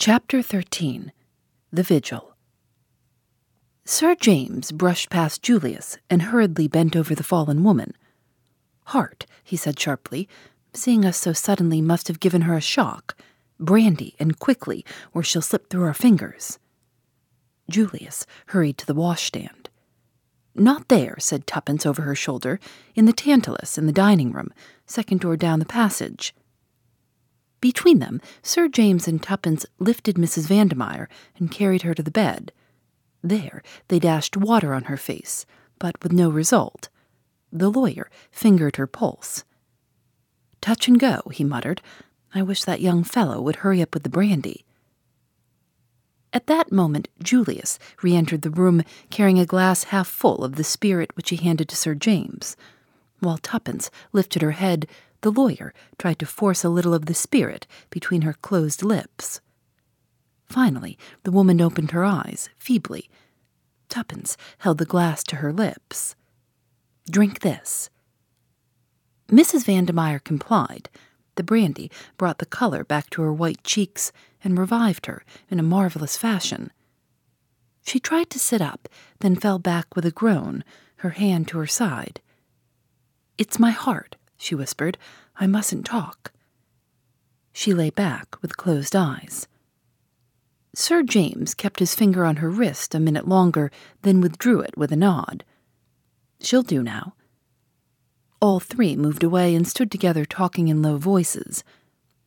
Chapter 13 The Vigil Sir James brushed past Julius and hurriedly bent over the fallen woman. Heart, he said sharply, seeing us so suddenly must have given her a shock. Brandy, and quickly, or she'll slip through our fingers. Julius hurried to the washstand. Not there, said Tuppence over her shoulder, in the Tantalus in the dining room, second door down the passage. Between them, Sir James and Tuppence lifted Mrs. Vandemeyer and carried her to the bed. There, they dashed water on her face, but with no result. The lawyer fingered her pulse. Touch and go, he muttered. I wish that young fellow would hurry up with the brandy. At that moment, Julius re entered the room carrying a glass half full of the spirit which he handed to Sir James. While Tuppence lifted her head, the lawyer tried to force a little of the spirit between her closed lips. Finally, the woman opened her eyes, feebly. Tuppence held the glass to her lips. Drink this. Mrs. Vandemeyer complied. The brandy brought the color back to her white cheeks and revived her in a marvelous fashion. She tried to sit up, then fell back with a groan, her hand to her side. It's my heart, she whispered. I mustn't talk. She lay back with closed eyes. Sir James kept his finger on her wrist a minute longer, then withdrew it with a nod. She'll do now. All three moved away and stood together talking in low voices.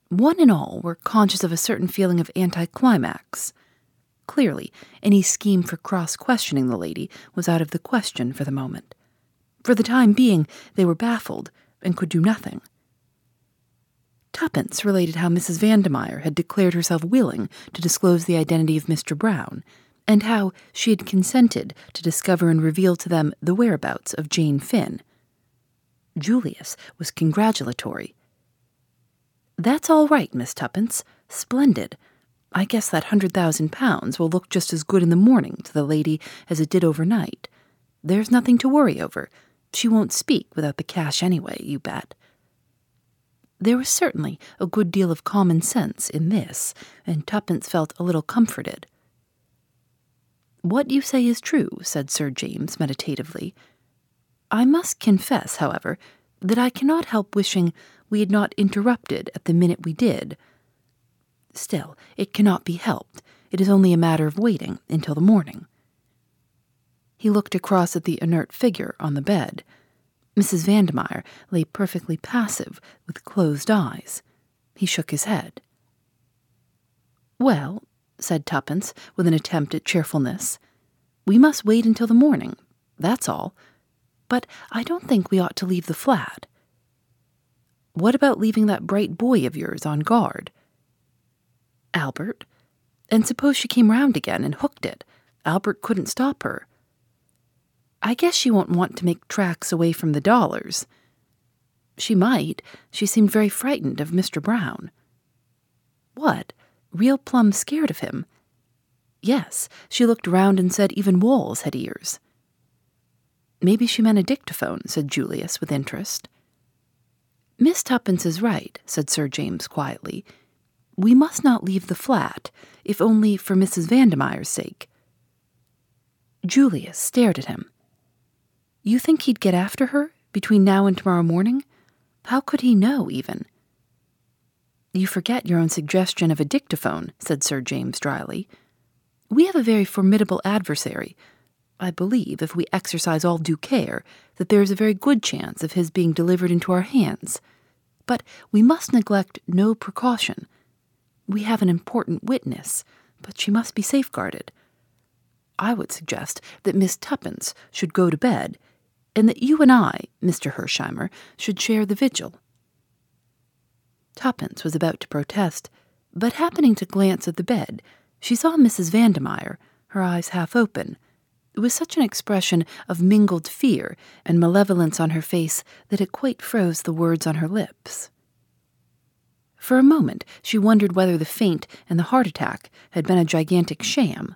One and all were conscious of a certain feeling of anticlimax. Clearly, any scheme for cross questioning the lady was out of the question for the moment. For the time being, they were baffled and could do nothing. Tuppence related how Mrs. Vandemeyer had declared herself willing to disclose the identity of Mr. Brown, and how she had consented to discover and reveal to them the whereabouts of Jane Finn. Julius was congratulatory. That's all right, Miss Tuppence. Splendid. I guess that hundred thousand pounds will look just as good in the morning to the lady as it did overnight. There's nothing to worry over. She won't speak without the cash anyway, you bet. There was certainly a good deal of common sense in this, and Tuppence felt a little comforted. What you say is true, said Sir James meditatively. I must confess, however, that I cannot help wishing we had not interrupted at the minute we did. Still, it cannot be helped. It is only a matter of waiting until the morning. He looked across at the inert figure on the bed. Mrs. Vandemeyer lay perfectly passive, with closed eyes. He shook his head. Well, said Tuppence, with an attempt at cheerfulness, we must wait until the morning, that's all. But I don't think we ought to leave the flat. What about leaving that bright boy of yours on guard? Albert? And suppose she came round again and hooked it? Albert couldn't stop her. I guess she won't want to make tracks away from the dollars. She might. She seemed very frightened of Mr. Brown. What? Real plumb scared of him? Yes, she looked round and said even walls had ears. Maybe she meant a dictaphone, said Julius with interest. Miss Tuppence is right, said Sir James quietly. We must not leave the flat, if only for Mrs. Vandemeyer's sake. Julius stared at him. You think he'd get after her between now and tomorrow morning? How could he know, even? You forget your own suggestion of a dictaphone, said Sir James dryly. We have a very formidable adversary. I believe, if we exercise all due care, that there is a very good chance of his being delivered into our hands. But we must neglect no precaution. We have an important witness, but she must be safeguarded. I would suggest that Miss Tuppence should go to bed and that you and I, Mr. Hersheimmer, should share the vigil. Tuppence was about to protest, But happening to glance at the bed, she saw Mrs. Vandemeyer, her eyes half open, with such an expression of mingled fear and malevolence on her face that it quite froze the words on her lips. For a moment, she wondered whether the faint and the heart attack had been a gigantic sham,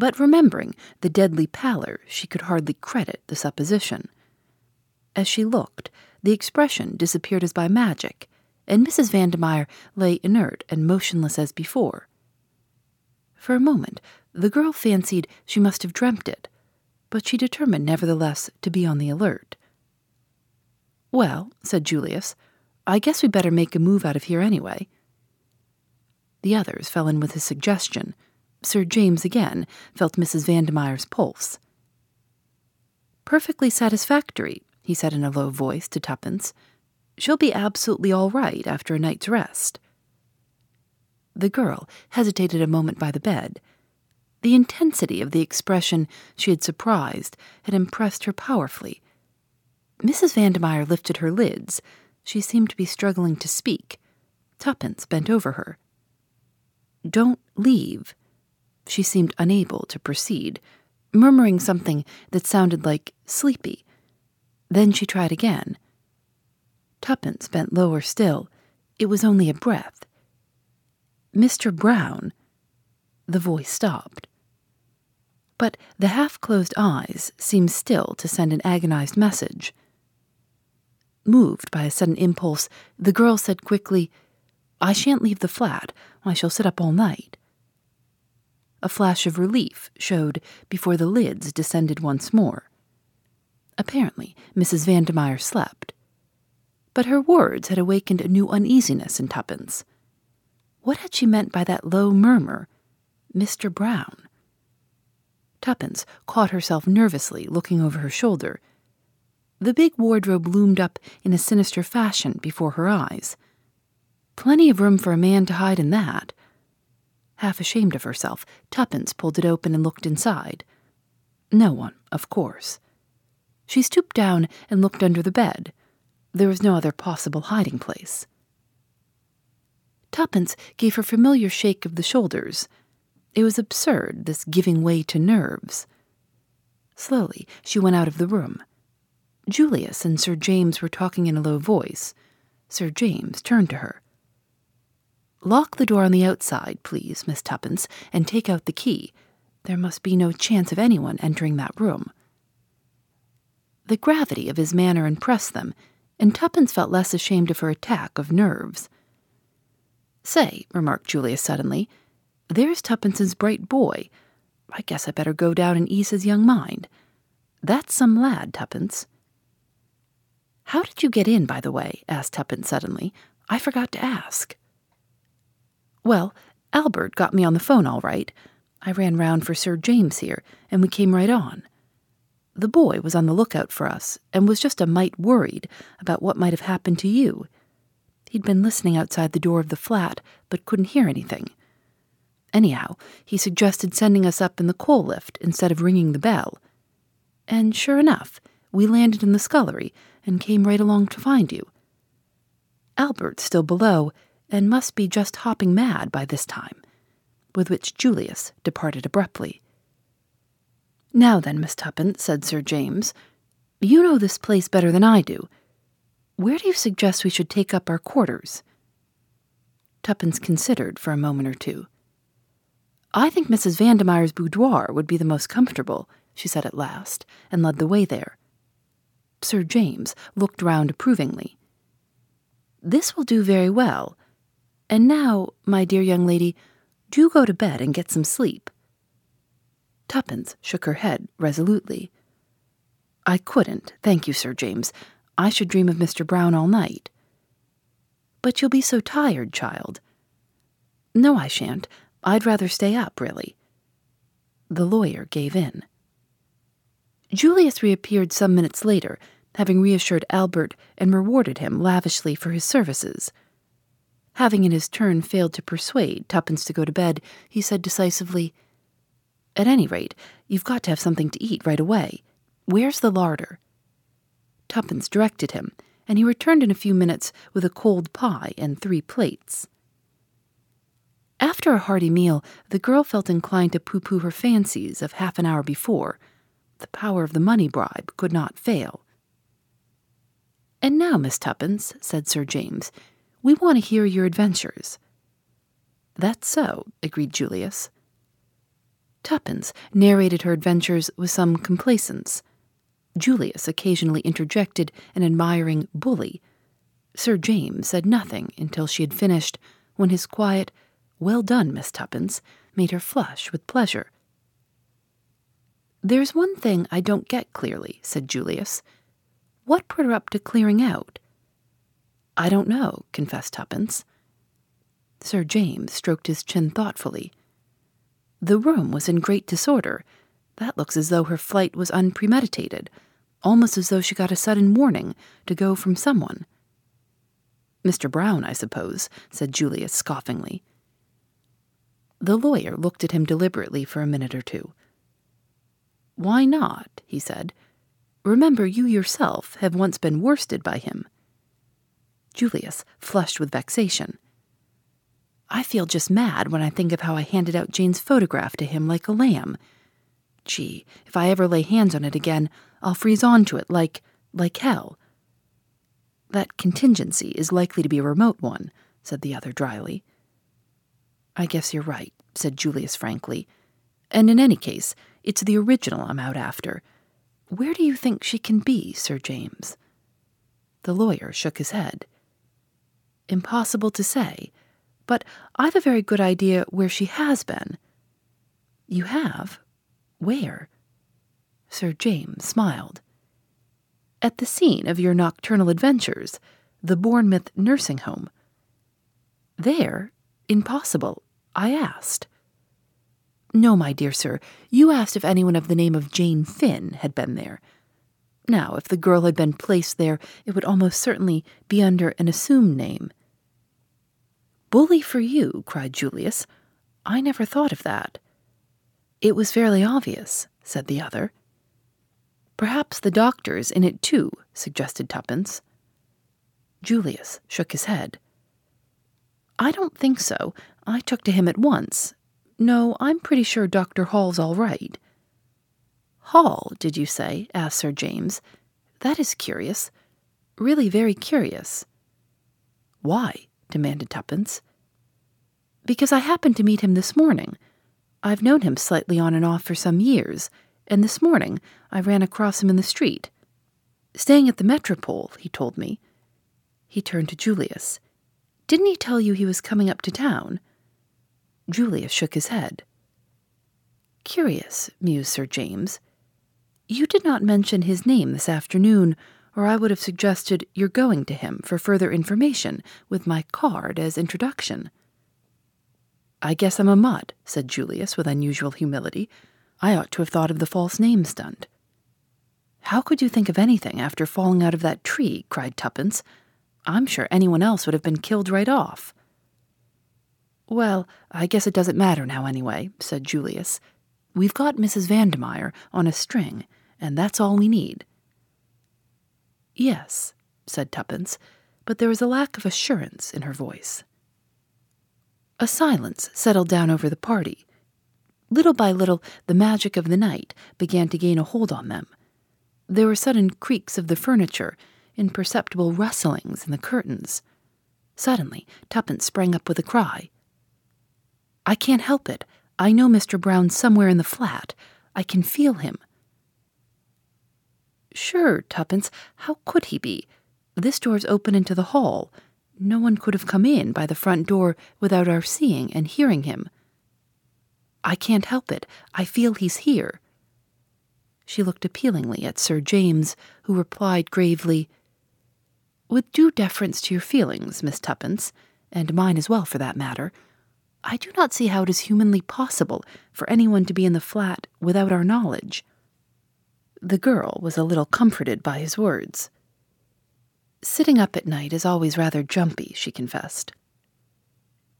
but remembering the deadly pallor, she could hardly credit the supposition. As she looked, the expression disappeared as by magic, and Mrs. Vandemeyer lay inert and motionless as before. For a moment, the girl fancied she must have dreamt it, but she determined nevertheless to be on the alert. Well, said Julius, I guess we'd better make a move out of here anyway. The others fell in with his suggestion. Sir James again felt Mrs. Vandemeyer's pulse. Perfectly satisfactory, he said in a low voice to Tuppence. She'll be absolutely all right after a night's rest. The girl hesitated a moment by the bed. The intensity of the expression she had surprised had impressed her powerfully. Mrs. Vandemeyer lifted her lids. She seemed to be struggling to speak. Tuppence bent over her. Don't leave. She seemed unable to proceed, murmuring something that sounded like sleepy. Then she tried again. Tuppence bent lower still. It was only a breath. Mr. Brown. The voice stopped. But the half closed eyes seemed still to send an agonized message. Moved by a sudden impulse, the girl said quickly, I shan't leave the flat. I shall sit up all night. A flash of relief showed before the lids descended once more. Apparently, Mrs. Vandemeyer slept but her words had awakened a new uneasiness in Tuppence. What had she meant by that low murmur, Mr. Brown? Tuppence caught herself nervously looking over her shoulder. The big wardrobe loomed up in a sinister fashion before her eyes. Plenty of room for a man to hide in that. Half ashamed of herself, Tuppence pulled it open and looked inside. No one, of course. She stooped down and looked under the bed. There was no other possible hiding place. Tuppence gave her familiar shake of the shoulders. It was absurd, this giving way to nerves. Slowly, she went out of the room. Julius and Sir James were talking in a low voice. Sir James turned to her. Lock the door on the outside, please, Miss Tuppence, and take out the key. There must be no chance of anyone entering that room. The gravity of his manner impressed them, and Tuppence felt less ashamed of her attack of nerves. Say, remarked Julius suddenly, there's Tuppence's bright boy. I guess I better go down and ease his young mind. That's some lad, Tuppence. How did you get in, by the way? asked Tuppence suddenly. I forgot to ask. Well, Albert got me on the phone all right. I ran round for Sir James here, and we came right on. The boy was on the lookout for us and was just a mite worried about what might have happened to you. He'd been listening outside the door of the flat, but couldn't hear anything. Anyhow, he suggested sending us up in the coal lift instead of ringing the bell. And sure enough, we landed in the scullery and came right along to find you. Albert's still below and must be just hopping mad by this time, with which Julius departed abruptly. Now then, Miss Tuppence, said Sir James, you know this place better than I do. Where do you suggest we should take up our quarters? Tuppence considered for a moment or two. I think Mrs. Vandemeyer's boudoir would be the most comfortable, she said at last, and led the way there. Sir James looked round approvingly. This will do very well. And now, my dear young lady, do go to bed and get some sleep. Tuppence shook her head resolutely. I couldn't, thank you, Sir James. I should dream of Mr. Brown all night. But you'll be so tired, child. No, I shan't. I'd rather stay up, really. The lawyer gave in. Julius reappeared some minutes later, having reassured Albert and rewarded him lavishly for his services. Having in his turn failed to persuade Tuppence to go to bed, he said decisively, at any rate, you've got to have something to eat right away. Where's the larder? Tuppence directed him, and he returned in a few minutes with a cold pie and three plates. After a hearty meal, the girl felt inclined to pooh pooh her fancies of half an hour before. The power of the money bribe could not fail. And now, Miss Tuppence, said Sir James, we want to hear your adventures. That's so, agreed Julius. Tuppence narrated her adventures with some complacence. Julius occasionally interjected an admiring bully. Sir James said nothing until she had finished, when his quiet, Well done, Miss Tuppence, made her flush with pleasure. There's one thing I don't get clearly, said Julius. What put her up to clearing out? I don't know, confessed Tuppence. Sir James stroked his chin thoughtfully. The room was in great disorder. That looks as though her flight was unpremeditated, almost as though she got a sudden warning to go from someone. Mr. Brown, I suppose, said Julius scoffingly. The lawyer looked at him deliberately for a minute or two. Why not? he said. Remember, you yourself have once been worsted by him. Julius flushed with vexation. I feel just mad when I think of how I handed out Jane's photograph to him like a lamb. Gee, if I ever lay hands on it again, I'll freeze onto it like like hell. That contingency is likely to be a remote one, said the other dryly. I guess you're right, said Julius frankly. And in any case, it's the original I'm out after. Where do you think she can be, Sir James? The lawyer shook his head. Impossible to say, but I've a very good idea where she has been. You have? Where? Sir James smiled. At the scene of your nocturnal adventures, the Bournemouth nursing home. There? Impossible. I asked. No, my dear sir, you asked if anyone of the name of Jane Finn had been there. Now, if the girl had been placed there, it would almost certainly be under an assumed name. Bully for you, cried Julius. I never thought of that. It was fairly obvious, said the other. Perhaps the doctor's in it too, suggested Tuppence. Julius shook his head. I don't think so. I took to him at once. No, I'm pretty sure Dr. Hall's all right. Hall, did you say? asked Sir James. That is curious. Really very curious. Why? Demanded Tuppence. Because I happened to meet him this morning. I've known him slightly on and off for some years, and this morning I ran across him in the street. Staying at the Metropole, he told me. He turned to Julius. Didn't he tell you he was coming up to town? Julius shook his head. Curious, mused Sir James. You did not mention his name this afternoon, or I would have suggested your going to him for further information with my card as introduction. I guess I'm a mutt, said Julius with unusual humility. I ought to have thought of the false name stunt. How could you think of anything after falling out of that tree? cried Tuppence. I'm sure anyone else would have been killed right off. Well, I guess it doesn't matter now anyway, said Julius. We've got Mrs. Vandemeyer on a string, and that's all we need. Yes, said Tuppence, but there was a lack of assurance in her voice. A silence settled down over the party. Little by little, the magic of the night began to gain a hold on them. There were sudden creaks of the furniture, imperceptible rustlings in the curtains. Suddenly, Tuppence sprang up with a cry. I can't help it. I know Mr. Brown somewhere in the flat. I can feel him. Sure, Tuppence, how could he be? This door's open into the hall. No one could have come in by the front door without our seeing and hearing him. I can't help it. I feel he's here. She looked appealingly at Sir James, who replied gravely, With due deference to your feelings, Miss Tuppence, and mine as well for that matter, I do not see how it is humanly possible for anyone to be in the flat without our knowledge. The girl was a little comforted by his words. Sitting up at night is always rather jumpy, she confessed.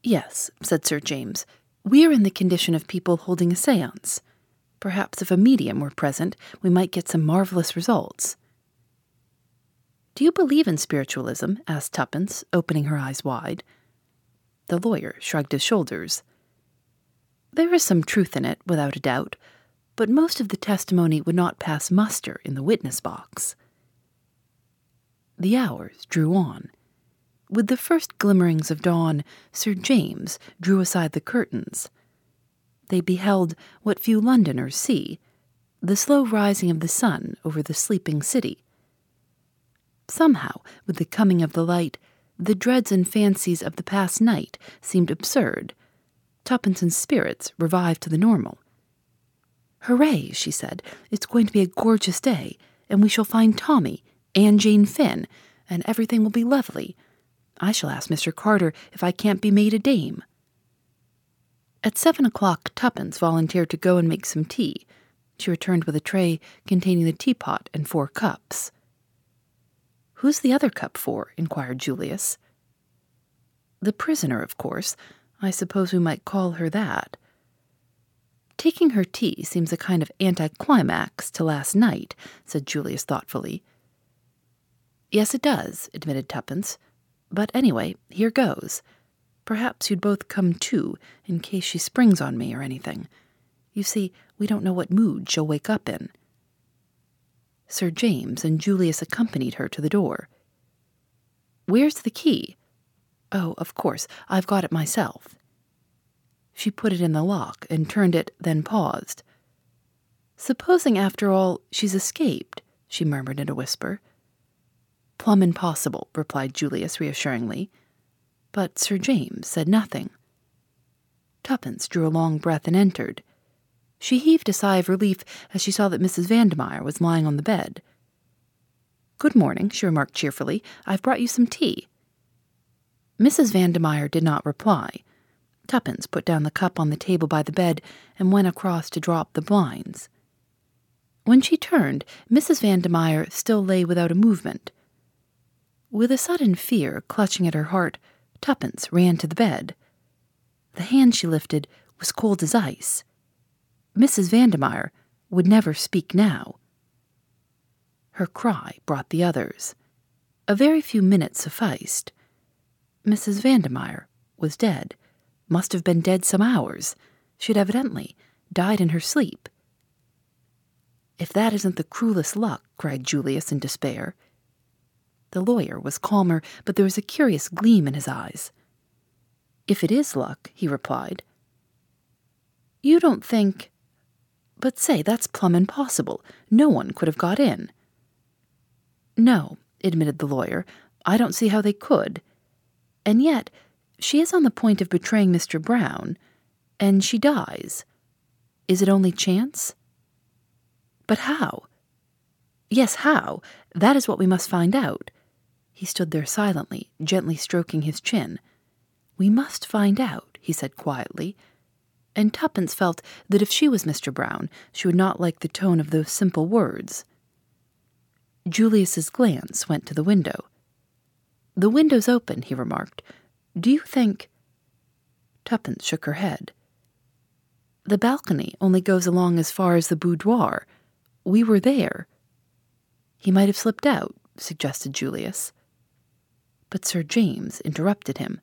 Yes, said Sir James, we are in the condition of people holding a seance. Perhaps if a medium were present, we might get some marvelous results. Do you believe in spiritualism? asked Tuppence, opening her eyes wide. The lawyer shrugged his shoulders. There is some truth in it, without a doubt, but most of the testimony would not pass muster in the witness box. The hours drew on. With the first glimmerings of dawn, Sir James drew aside the curtains. They beheld what few Londoners see the slow rising of the sun over the sleeping city. Somehow, with the coming of the light, the dreads and fancies of the past night seemed absurd. Tuppence's spirits revived to the normal. Hooray, she said. It's going to be a gorgeous day, and we shall find Tommy and Jane Finn, and everything will be lovely. I shall ask Mr. Carter if I can't be made a dame. At seven o'clock, Tuppence volunteered to go and make some tea. She returned with a tray containing the teapot and four cups. Who's the other cup for? inquired Julius. The prisoner, of course. I suppose we might call her that. Taking her tea seems a kind of anticlimax to last night, said Julius thoughtfully. Yes, it does, admitted Tuppence. But anyway, here goes. Perhaps you'd both come too, in case she springs on me or anything. You see, we don't know what mood she'll wake up in. Sir James and Julius accompanied her to the door. Where's the key? Oh, of course, I've got it myself. She put it in the lock and turned it, then paused. Supposing, after all, she's escaped, she murmured in a whisper. Plumb impossible, replied Julius reassuringly. But Sir James said nothing. Tuppence drew a long breath and entered. She heaved a sigh of relief as she saw that Mrs. Vandemeyer was lying on the bed. Good morning, she remarked cheerfully. I've brought you some tea. Mrs. Vandemeyer did not reply. Tuppence put down the cup on the table by the bed and went across to draw up the blinds. When she turned, Mrs. Vandemeyer still lay without a movement. With a sudden fear clutching at her heart, Tuppence ran to the bed. The hand she lifted was cold as ice. Mrs. Vandemeyer would never speak now. Her cry brought the others. A very few minutes sufficed. Mrs. Vandemeyer was dead, must have been dead some hours. She had evidently died in her sleep. If that isn't the cruelest luck, cried Julius in despair. The lawyer was calmer, but there was a curious gleam in his eyes. If it is luck, he replied. You don't think. But say, that's plumb impossible. No one could have got in. No, admitted the lawyer. I don't see how they could. And yet, she is on the point of betraying Mr. Brown, and she dies. Is it only chance? But how? Yes, how? That is what we must find out. He stood there silently, gently stroking his chin. We must find out, he said quietly. And Tuppence felt that if she was Mr. Brown, she would not like the tone of those simple words. Julius's glance went to the window. The window's open, he remarked. Do you think. Tuppence shook her head. The balcony only goes along as far as the boudoir. We were there. He might have slipped out, suggested Julius but Sir James interrupted him.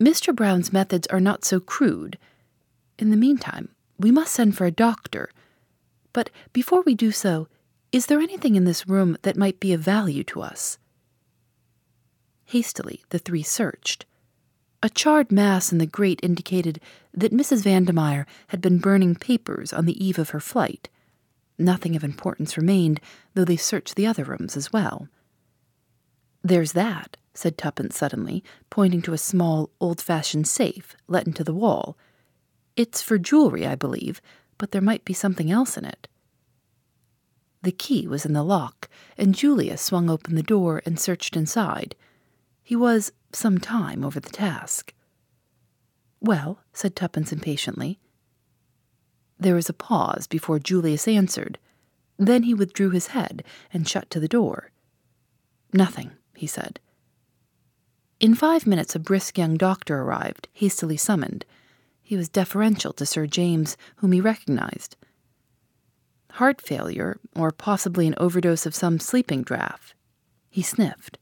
Mr. Brown's methods are not so crude. In the meantime, we must send for a doctor. But before we do so, is there anything in this room that might be of value to us? Hastily, the three searched. A charred mass in the grate indicated that Mrs. Vandemeyer had been burning papers on the eve of her flight. Nothing of importance remained, though they searched the other rooms as well. There's that, said Tuppence suddenly, pointing to a small, old fashioned safe let into the wall. It's for jewelry, I believe, but there might be something else in it. The key was in the lock, and Julius swung open the door and searched inside. He was some time over the task. Well, said Tuppence impatiently. There was a pause before Julius answered. Then he withdrew his head and shut to the door. Nothing, he said. In five minutes, a brisk young doctor arrived, hastily summoned. He was deferential to Sir James, whom he recognized. Heart failure, or possibly an overdose of some sleeping draught. He sniffed.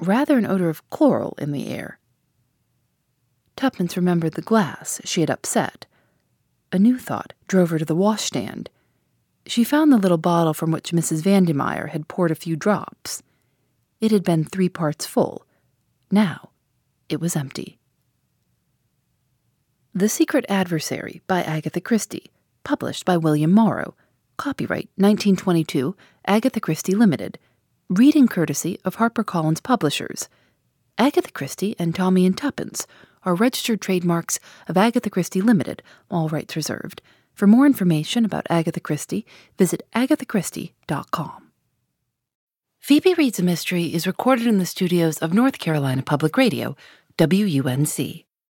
Rather an odor of chloral in the air. Tuppence remembered the glass she had upset. A new thought drove her to the washstand. She found the little bottle from which Mrs. Vandemeyer had poured a few drops. It had been three parts full. Now it was empty. The Secret Adversary by Agatha Christie, published by William Morrow. Copyright 1922, Agatha Christie Limited. Reading courtesy of HarperCollins Publishers. Agatha Christie and Tommy and Tuppence are registered trademarks of Agatha Christie Limited, all rights reserved. For more information about Agatha Christie, visit agathachristie.com. Phoebe Reads a Mystery is recorded in the studios of North Carolina Public Radio, WUNC.